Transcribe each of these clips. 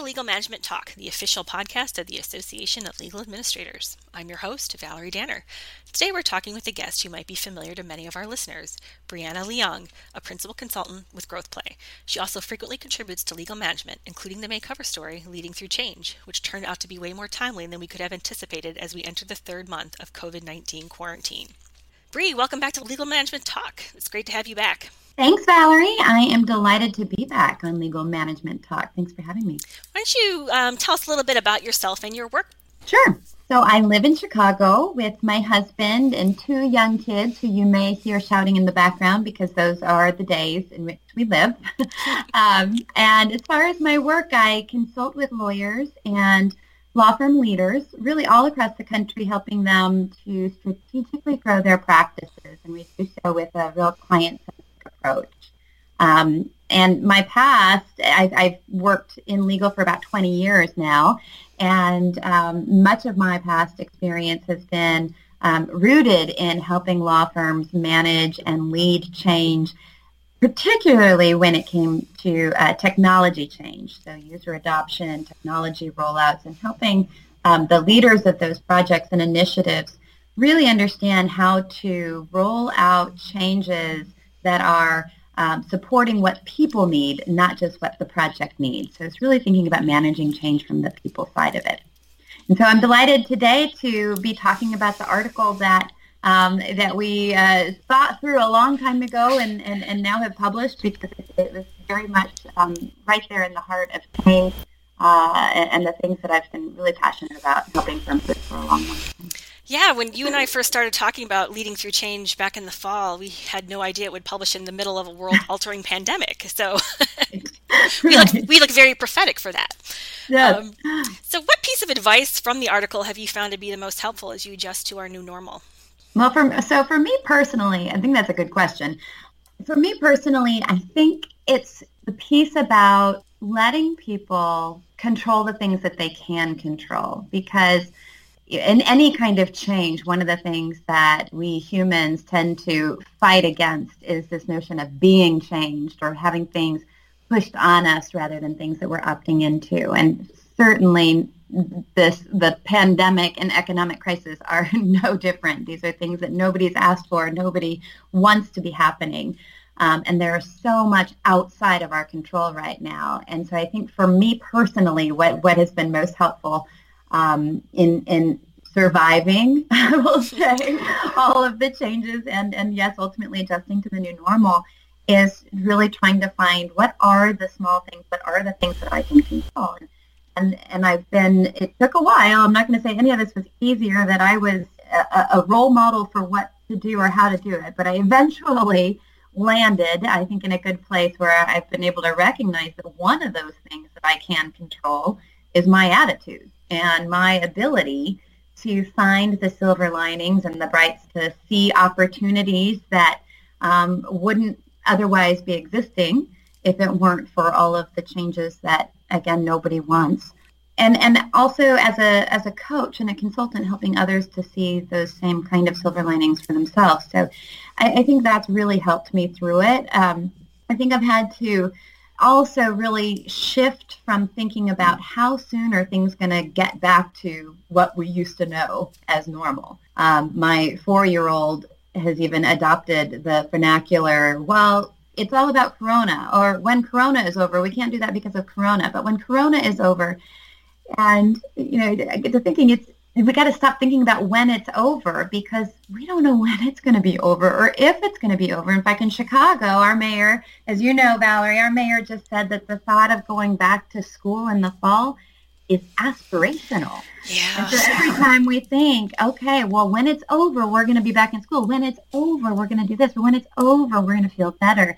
to Legal Management Talk, the official podcast of the Association of Legal Administrators. I'm your host, Valerie Danner. Today we're talking with a guest who might be familiar to many of our listeners, Brianna Leung, a principal consultant with GrowthPlay. She also frequently contributes to legal management, including the May cover story, Leading Through Change, which turned out to be way more timely than we could have anticipated as we entered the third month of COVID 19 quarantine. Bree, welcome back to Legal Management Talk. It's great to have you back. Thanks, Valerie. I am delighted to be back on Legal Management Talk. Thanks for having me. Why don't you um, tell us a little bit about yourself and your work? Sure. So I live in Chicago with my husband and two young kids who you may hear shouting in the background because those are the days in which we live. um, and as far as my work, I consult with lawyers and law firm leaders really all across the country, helping them to strategically grow their practices. And we do so with a real client approach. Um, and my past, I've, I've, worked in legal for about 20 years now, and um, much of my past experience has been um, rooted in helping law firms manage and lead change, particularly when it came to uh, technology change, so user adoption, technology rollouts, and helping um, the leaders of those projects and initiatives really understand how to roll out changes that are um, supporting what people need, not just what the project needs. So it's really thinking about managing change from the people side of it. And so I'm delighted today to be talking about the article that um, that we uh, thought through a long time ago and, and, and now have published because it was very much um, right there in the heart of change uh, and, and, the things that I've been really passionate about helping with for a long, long time. Yeah, when you and I first started talking about leading through change back in the fall, we had no idea it would publish in the middle of a world-altering pandemic. So we look we look very prophetic for that. Yeah. Um, so, what piece of advice from the article have you found to be the most helpful as you adjust to our new normal? Well, for so for me personally, I think that's a good question. For me personally, I think it's the piece about letting people control the things that they can control because in any kind of change, one of the things that we humans tend to fight against is this notion of being changed or having things pushed on us rather than things that we're opting into. And certainly this the pandemic and economic crisis are no different. These are things that nobody's asked for, nobody wants to be happening. Um, and there's so much outside of our control right now. And so I think for me personally, what, what has been most helpful um, in in surviving, I will say, all of the changes and and yes, ultimately adjusting to the new normal is really trying to find what are the small things, what are the things that I can control. And and I've been. It took a while. I'm not going to say any of this was easier. That I was a, a role model for what to do or how to do it, but I eventually landed, I think, in a good place where I've been able to recognize that one of those things that I can control is my attitude and my ability to find the silver linings and the brights to see opportunities that um, wouldn't otherwise be existing if it weren't for all of the changes that again nobody wants. And and also as a as a coach and a consultant helping others to see those same kind of silver linings for themselves. So i, I think that's really helped me through it. Um, i think i've had to also really shift from thinking about how soon are things going to get back to what we used to know as normal. Um, my four-year-old has even adopted the vernacular, well, it's all about Corona, or when Corona is over, we can't do that because of Corona, but when Corona is over, and, you know, I get to thinking it's we got to stop thinking about when it's over because we don't know when it's going to be over or if it's going to be over. In fact, in Chicago, our mayor, as you know, Valerie, our mayor just said that the thought of going back to school in the fall is aspirational. Yeah. And so every time we think, okay, well, when it's over, we're going to be back in school. When it's over, we're going to do this. But when it's over, we're going to feel better.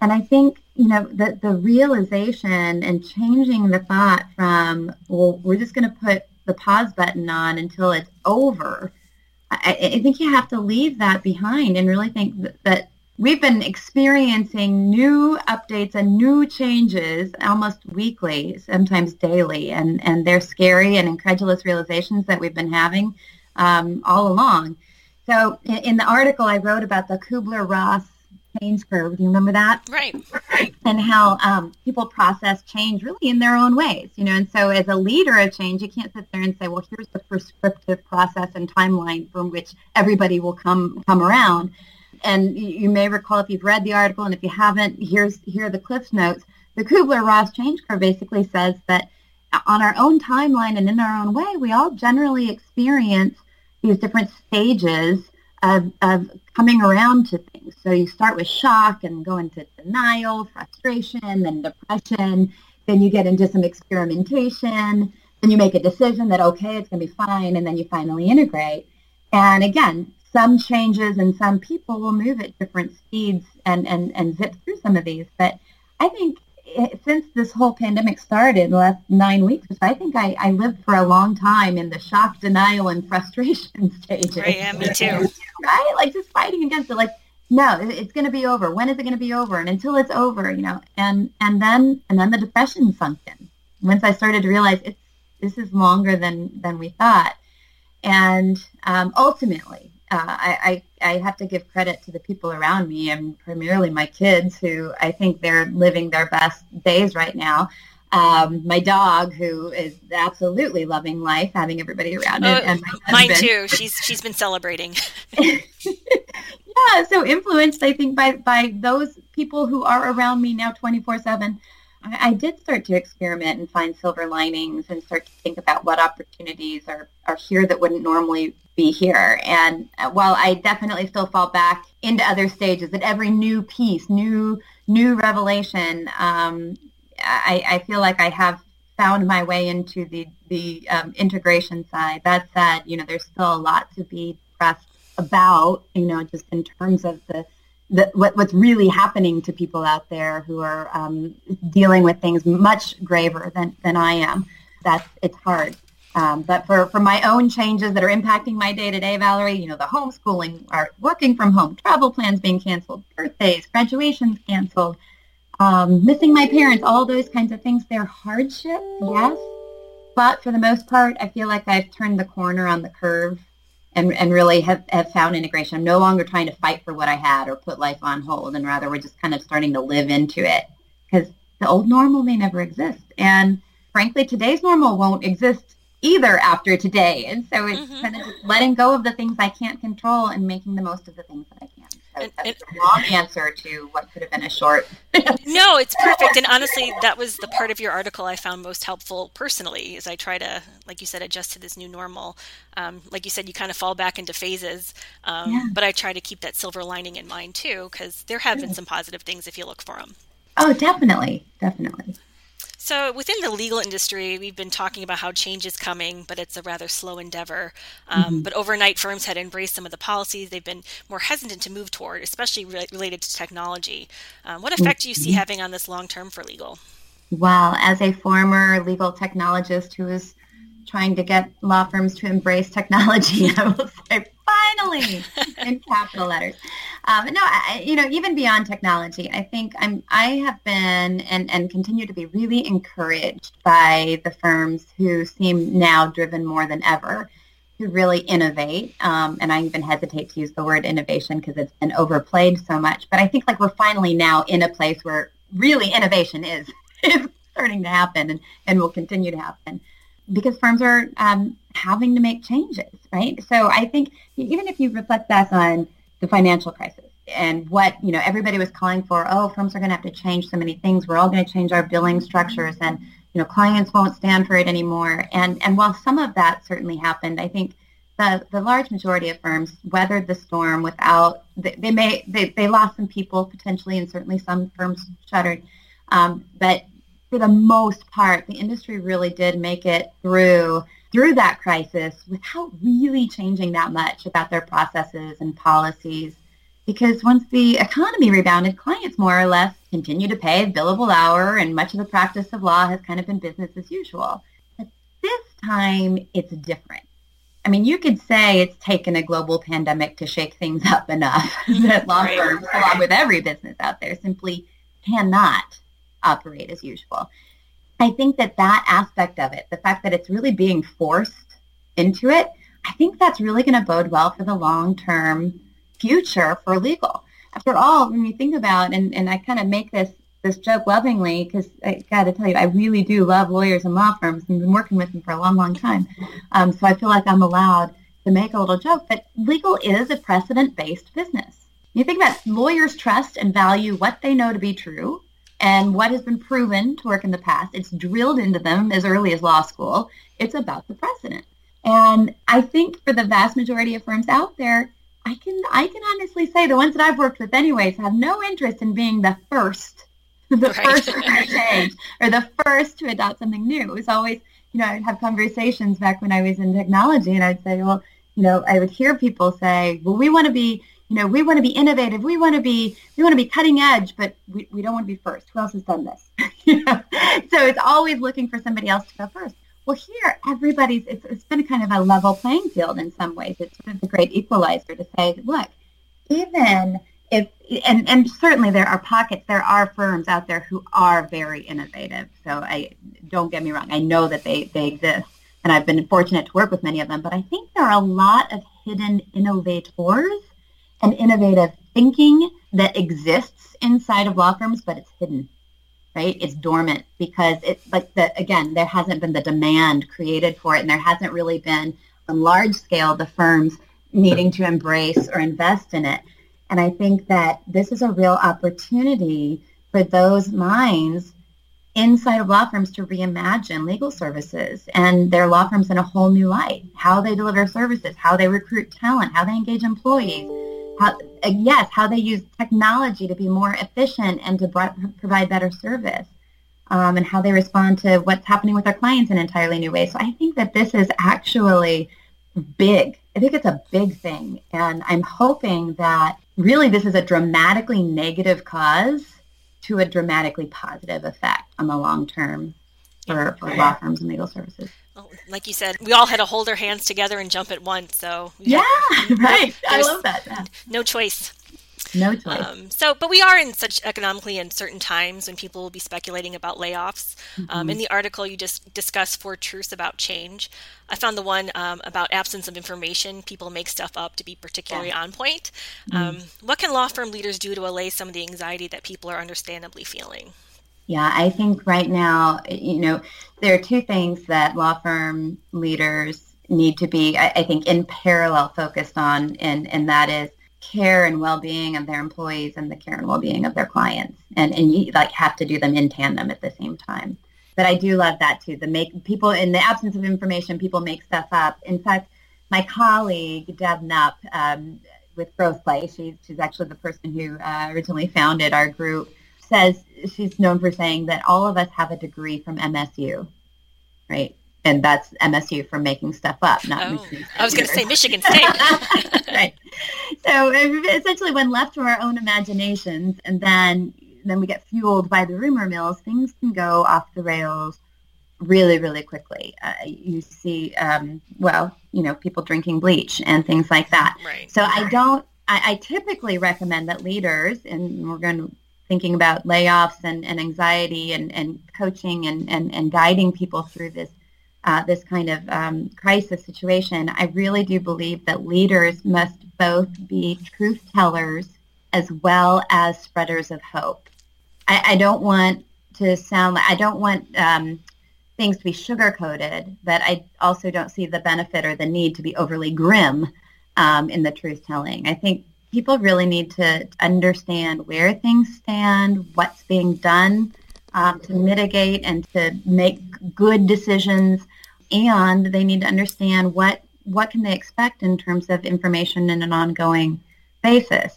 And I think, you know, the, the realization and changing the thought from, well, we're just going to put the pause button on until it's over. I, I think you have to leave that behind and really think that, that we've been experiencing new updates and new changes almost weekly, sometimes daily, and, and they're scary and incredulous realizations that we've been having um, all along. So in, in, the article I wrote about the Kubler-Ross change curve. Do you remember that? Right. And how um, people process change really in their own ways, you know. And so, as a leader of change, you can't sit there and say, "Well, here's the prescriptive process and timeline from which everybody will come come around." And you may recall if you've read the article, and if you haven't, here's here are the Cliff Notes. The Kubler-Ross change curve basically says that on our own timeline and in our own way, we all generally experience these different stages of, of coming around to things. So you start with shock and go into denial, frustration, then depression. Then you get into some experimentation. Then you make a decision that, okay, it's going to be fine. And then you finally integrate. And again, some changes and some people will move at different speeds and, and, and zip through some of these. But I think since this whole pandemic started, the last nine weeks, I think I, I lived for a long time in the shock, denial, and frustration stages. Right, yeah, me too. right? Like just fighting against it. Like, no, it's going to be over. When is it going to be over? And until it's over, you know, and and then and then the depression sunk in. Once I started to realize it's this is longer than than we thought, and um, ultimately, uh, I, I, I have to give credit to the people around me and primarily my kids who I think they're living their best days right now. Um, my dog, who is absolutely loving life, having everybody around it, oh, and mine too. She's she's been celebrating. yeah, so influenced, I think, by by those people who are around me now, twenty four seven. I, did start to experiment and find silver linings and start to think about what opportunities are, are here that wouldn't normally be here. And uh, while I definitely still fall back into other stages, at every new piece, new new revelation, um, I, I, feel like I have found my way into the the um, integration side. That said, you know, there's still a lot to be pressed about. You know, just in terms of the the, what, what's really happening to people out there who are um, dealing with things much graver than, than I am. That's it's hard. Um, but for, for my own changes that are impacting my day to day, Valerie, you know, the homeschooling, our working from home, travel plans being canceled, birthdays, graduations canceled, um, missing my parents, all those kinds of things. They're hardship, yes. But for the most part, I feel like I've turned the corner on the curve and, and really have, have found integration. I'm no longer trying to fight for what I had or put life on hold, and rather we're just kind of starting to live into it because the old normal may never exist. And frankly, today's normal won't exist either after today. And so it's mm-hmm. kind of letting go of the things I can't control and making the most of the things that I can. And, a long answer to what could have been a short. no, it's perfect. And honestly, that was the part of your article I found most helpful personally as I try to, like you said, adjust to this new normal. Um, like you said, you kind of fall back into phases. Um, yeah. But I try to keep that silver lining in mind too, because there have been some positive things if you look for them. Oh, definitely. Definitely. So, within the legal industry, we've been talking about how change is coming, but it's a rather slow endeavor. Um, mm-hmm. But overnight, firms had embraced some of the policies they've been more hesitant to move toward, especially re- related to technology. Um, what effect mm-hmm. do you see having on this long term for legal? Well, as a former legal technologist who is trying to get law firms to embrace technology, I will say finally in capital letters. Um, no, I, you know, even beyond technology, I think I'm, I have been and, and continue to be really encouraged by the firms who seem now driven more than ever to really innovate. Um, and I even hesitate to use the word innovation because it's been overplayed so much. But I think like we're finally now in a place where really innovation is, is starting to happen and, and will continue to happen because firms are um, having to make changes, right? So I think even if you reflect back on the financial crisis and what, you know, everybody was calling for, oh, firms are going to have to change so many things. We're all going to change our billing structures and, you know, clients won't stand for it anymore. And, and while some of that certainly happened, I think the, the large majority of firms weathered the storm without, they, they may, they, they lost some people potentially and certainly some firms shuttered. Um, but for the most part, the industry really did make it through through that crisis without really changing that much about their processes and policies. Because once the economy rebounded, clients more or less continue to pay billable hour, and much of the practice of law has kind of been business as usual. But this time, it's different. I mean, you could say it's taken a global pandemic to shake things up enough that law firms, along with every business out there, simply cannot operate as usual. I think that that aspect of it, the fact that it's really being forced into it, I think that's really going to bode well for the long-term future for legal. after all, when you think about, and, and I kind of make this this joke lovingly because I got to tell you, I really do love lawyers and law firms and been working with them for a long, long time. Um, so I feel like I'm allowed to make a little joke, but legal is a precedent-based business. You think about lawyers trust and value what they know to be true and what has been proven to work in the past. It's drilled into them as early as law school. It's about the precedent. And I think for the vast majority of firms out there, I can I can honestly say the ones that I've worked with anyways have no interest in being the first the right. first to change or the first to adopt something new. It was always, you know, I'd have conversations back when I was in technology and I'd say, well, you know, I would hear people say, well, we want to be, you know, we want to be innovative. We want to be, we want to be cutting edge, but we, we don't want to be first. Who else has done this? So it's always looking for somebody else to go first. Well, here, everybody's, it's, it's been kind of a level playing field in some ways. It's sort of the great equalizer to say, look, even if, and, and certainly there are pockets, there are firms out there who are very innovative. So I, don't get me wrong, I know that they, they exist and I've been fortunate to work with many of them, but I think there are a lot of hidden innovators and innovative thinking that exists inside of law firms, but it's hidden right? It's dormant because it's like the again, there hasn't been the demand created for it, and there hasn't really been on large scale the firms needing to embrace or invest in it. And I think that this is a real opportunity for those minds inside of law firms to reimagine legal services and their law firms in a whole new light. How they deliver services, how they recruit talent, how they engage employees, how, uh, yes, how they use technology to be more efficient and to provide better service, um, and how they respond to what's happening with their clients in entirely new ways. So I think that this is actually big. I think it's a big thing, and I'm hoping that really this is a dramatically negative cause to a dramatically positive effect on the long term for, for law firms and legal services like you said, we all had to hold our hands together and jump at once. So yeah, right. I love that. Yeah. No choice. No choice. Um, so, but we are in such economically uncertain times when people will be speculating about layoffs. Um, mm-hmm. Um, in the article, you just discuss four truths about change. I found the one um, about absence of information. People make stuff up to be particularly yeah. on point. Mm-hmm. Um, what can law firm leaders do to allay some of the anxiety that people are understandably feeling? Yeah, I think right now, you know, there are two things that law firm leaders need to be, I, I think, in parallel focused on, and, and that is care and well-being of their employees and the care and well-being of their clients. And, and you like have to do them in tandem at the same time. But I do love that too. The make people in the absence of information, people make stuff up. In fact, my colleague Deb Knupp um, with GrowthPlay, she's she's actually the person who uh, originally founded our group says she's known for saying that all of us have a degree from MSU, right? And that's MSU for making stuff up, not oh, Michigan I was going to say Michigan State. right. So essentially, when left to our own imaginations, and then then we get fueled by the rumor mills, things can go off the rails really, really quickly. Uh, you see, um, well, you know, people drinking bleach and things like that. Right. So I don't. I, I typically recommend that leaders, and we're going to thinking about layoffs and, and anxiety and, and coaching and, and, and guiding people through this uh, this kind of um, crisis situation, I really do believe that leaders must both be truth tellers as well as spreaders of hope. I, I don't want to sound like I don't want um, things to be sugar coated, but I also don't see the benefit or the need to be overly grim um, in the truth telling. I think people really need to understand where things stand, what's being done um, to mitigate and to make good decisions, and they need to understand what what can they expect in terms of information in an ongoing basis.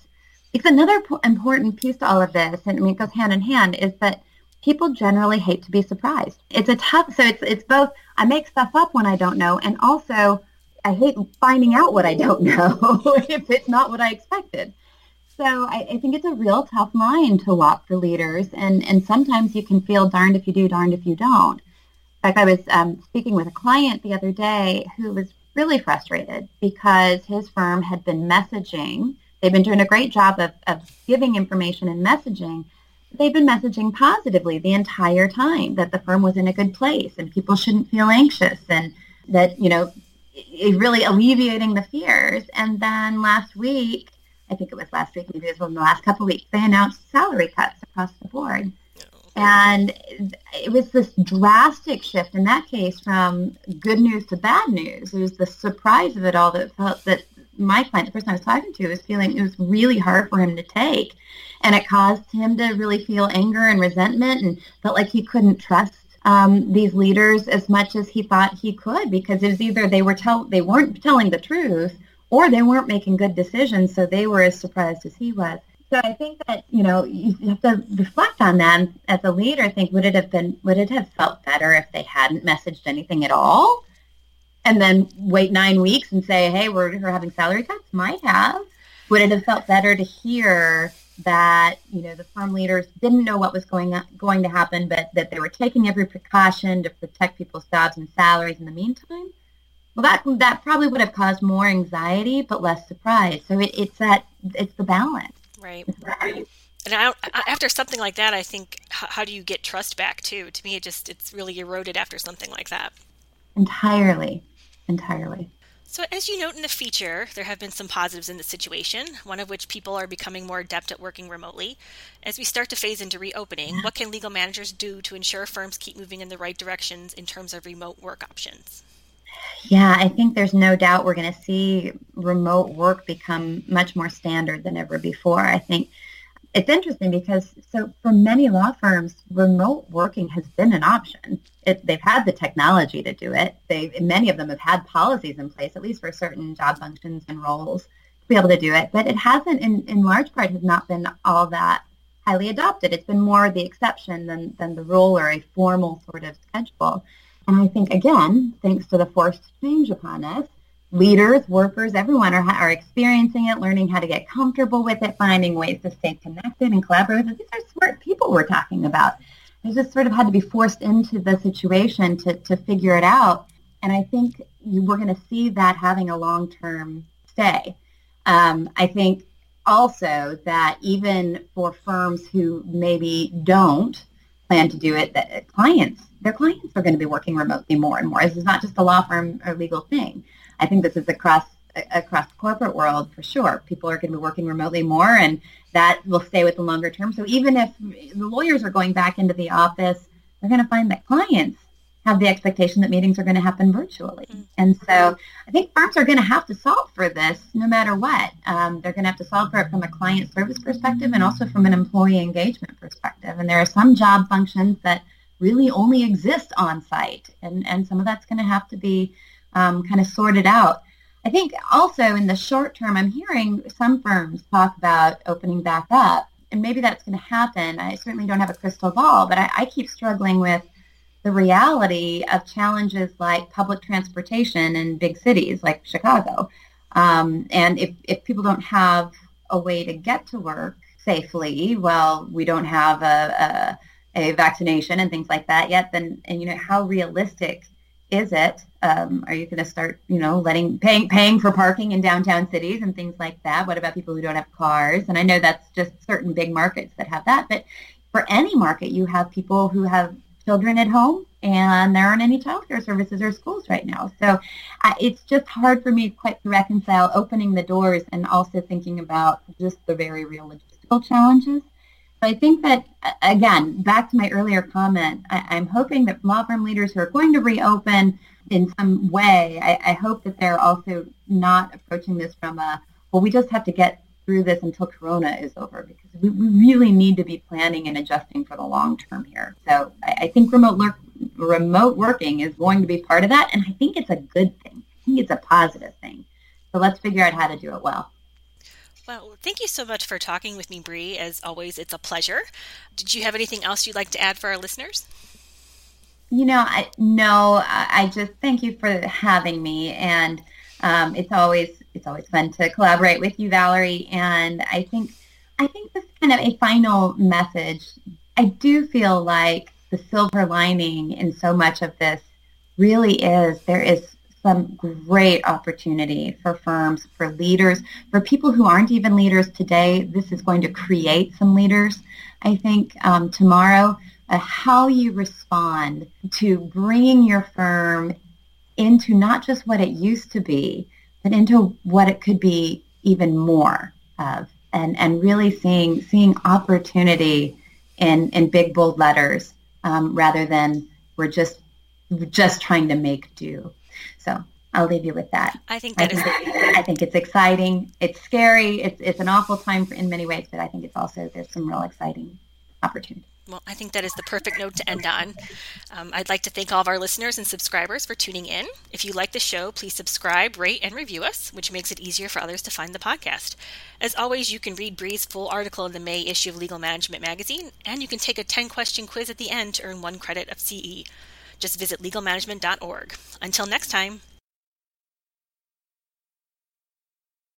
It's another po- important piece to all of this, and I mean, it goes hand in hand, is that people generally hate to be surprised. It's a tough, so it's it's both. I make stuff up when I don't know, and also I hate finding out what I don't know if it's not what I expected. So I, I, think it's a real tough line to walk for leaders, and and sometimes you can feel darned if you do, darned if you don't. In fact, I was um, speaking with a client the other day who was really frustrated because his firm had been messaging. They've been doing a great job of, of giving information and messaging. They've been messaging positively the entire time that the firm was in a good place and people shouldn't feel anxious and that, you know, really alleviating the fears. And then last week, I think it was last week, maybe it was in the last couple of weeks, they announced salary cuts across the board. And it was this drastic shift in that case from good news to bad news. It was the surprise of it all that felt that my client, the person I was talking to, was feeling it was really hard for him to take. And it caused him to really feel anger and resentment and felt like he couldn't trust um, these leaders as much as he thought he could because it was either they were tell they weren't telling the truth or they weren't making good decisions, so they were as surprised as he was. So I think that you know you have to reflect on that as a leader. Think would it have been would it have felt better if they hadn't messaged anything at all, and then wait nine weeks and say, hey, we're, we're having salary cuts? Might have. Would it have felt better to hear that you know the firm leaders didn't know what was going on, going to happen, but that they were taking every precaution to protect people's jobs and salaries in the meantime? Well, that that probably would have caused more anxiety, but less surprise. So it, it's that it's the balance. Right. And I, after something like that, I think how, how, do you get trust back too? To me, it just it's really eroded after something like that. Entirely, entirely. So, as you note in the feature, there have been some positives in the situation, one of which people are becoming more adept at working remotely. As we start to phase into reopening, what can legal managers do to ensure firms keep moving in the right directions in terms of remote work options? Yeah, I think there's no doubt we're going to see remote work become much more standard than ever before. I think it's interesting because so for many law firms, remote working has been an option. It, they've had the technology to do it. They many of them have had policies in place, at least for certain job functions and roles, to be able to do it. But it hasn't, in, in large part, has not been all that highly adopted. It's been more the exception than than the rule or a formal sort of schedule. And I think, again, thanks to the forced change upon us, leaders, workers, everyone are, are experiencing it, learning how to get comfortable with it, finding ways to stay connected and collaborate. These are smart people we're talking about. They just sort of had to be forced into the situation to, to figure it out. And I think you, we're going to see that having a long-term stay. Um, I think also that even for firms who maybe don't plan to do it, that clients their clients are going to be working remotely more and more. This is not just a law firm or legal thing. I think this is across across the corporate world for sure. People are going to be working remotely more, and that will stay with the longer term. So even if the lawyers are going back into the office, they're going to find that clients have the expectation that meetings are going to happen virtually. Mm-hmm. And so I think firms are going to have to solve for this no matter what. Um, they're going to have to solve for it from a client service perspective and also from an employee engagement perspective. And there are some job functions that really only exist on site. And, and some of that's going to have to be um, kind of sorted out. I think also in the short term, I'm hearing some firms talk about opening back up. And maybe that's going to happen. I certainly don't have a crystal ball, but I, I keep struggling with the reality of challenges like public transportation in big cities like Chicago. Um, and if, if people don't have a way to get to work safely, well, we don't have a, a a vaccination and things like that yet, then and you know how realistic is it? Um, are you going to start you know letting paying paying for parking in downtown cities and things like that? What about people who don't have cars? And I know that's just certain big markets that have that, but for any market, you have people who have children at home and there aren't any childcare services or schools right now. So uh, it's just hard for me quite to reconcile opening the doors and also thinking about just the very real logistical challenges I think that, again, back to my earlier comment, I, am hoping that law firm leaders who are going to reopen in some way, I, I, hope that they're also not approaching this from a, well, we just have to get through this until Corona is over because we, we really need to be planning and adjusting for the long term here. So I, I think remote, lurk, remote working is going to be part of that, and I think it's a good thing. I think it's a positive thing. So let's figure out how to do it well. Well, thank you so much for talking with me, Bree. As always, it's a pleasure. Did you have anything else you'd like to add for our listeners? You know, I no, I just thank you for having me, and um, it's always it's always fun to collaborate with you, Valerie. And I think I think this kind of a final message. I do feel like the silver lining in so much of this really is there is some great opportunity for firms, for leaders, for people who aren't even leaders today. This is going to create some leaders. I think um, tomorrow, uh, how you respond to bringing your firm into not just what it used to be, but into what it could be even more. of and, and really seeing seeing opportunity in, in big bold letters um, rather than we're just just trying to make do. So I'll leave you with that. I think that I think, is- I think it's exciting. It's scary. It's it's an awful time for, in many ways, but I think it's also there's some real exciting opportunities. Well, I think that is the perfect note to end on. Um, I'd like to thank all of our listeners and subscribers for tuning in. If you like the show, please subscribe, rate, and review us, which makes it easier for others to find the podcast. As always, you can read Bree's full article in the May issue of Legal Management Magazine, and you can take a 10 question quiz at the end to earn one credit of CE. Just visit legalmanagement.org. Until next time.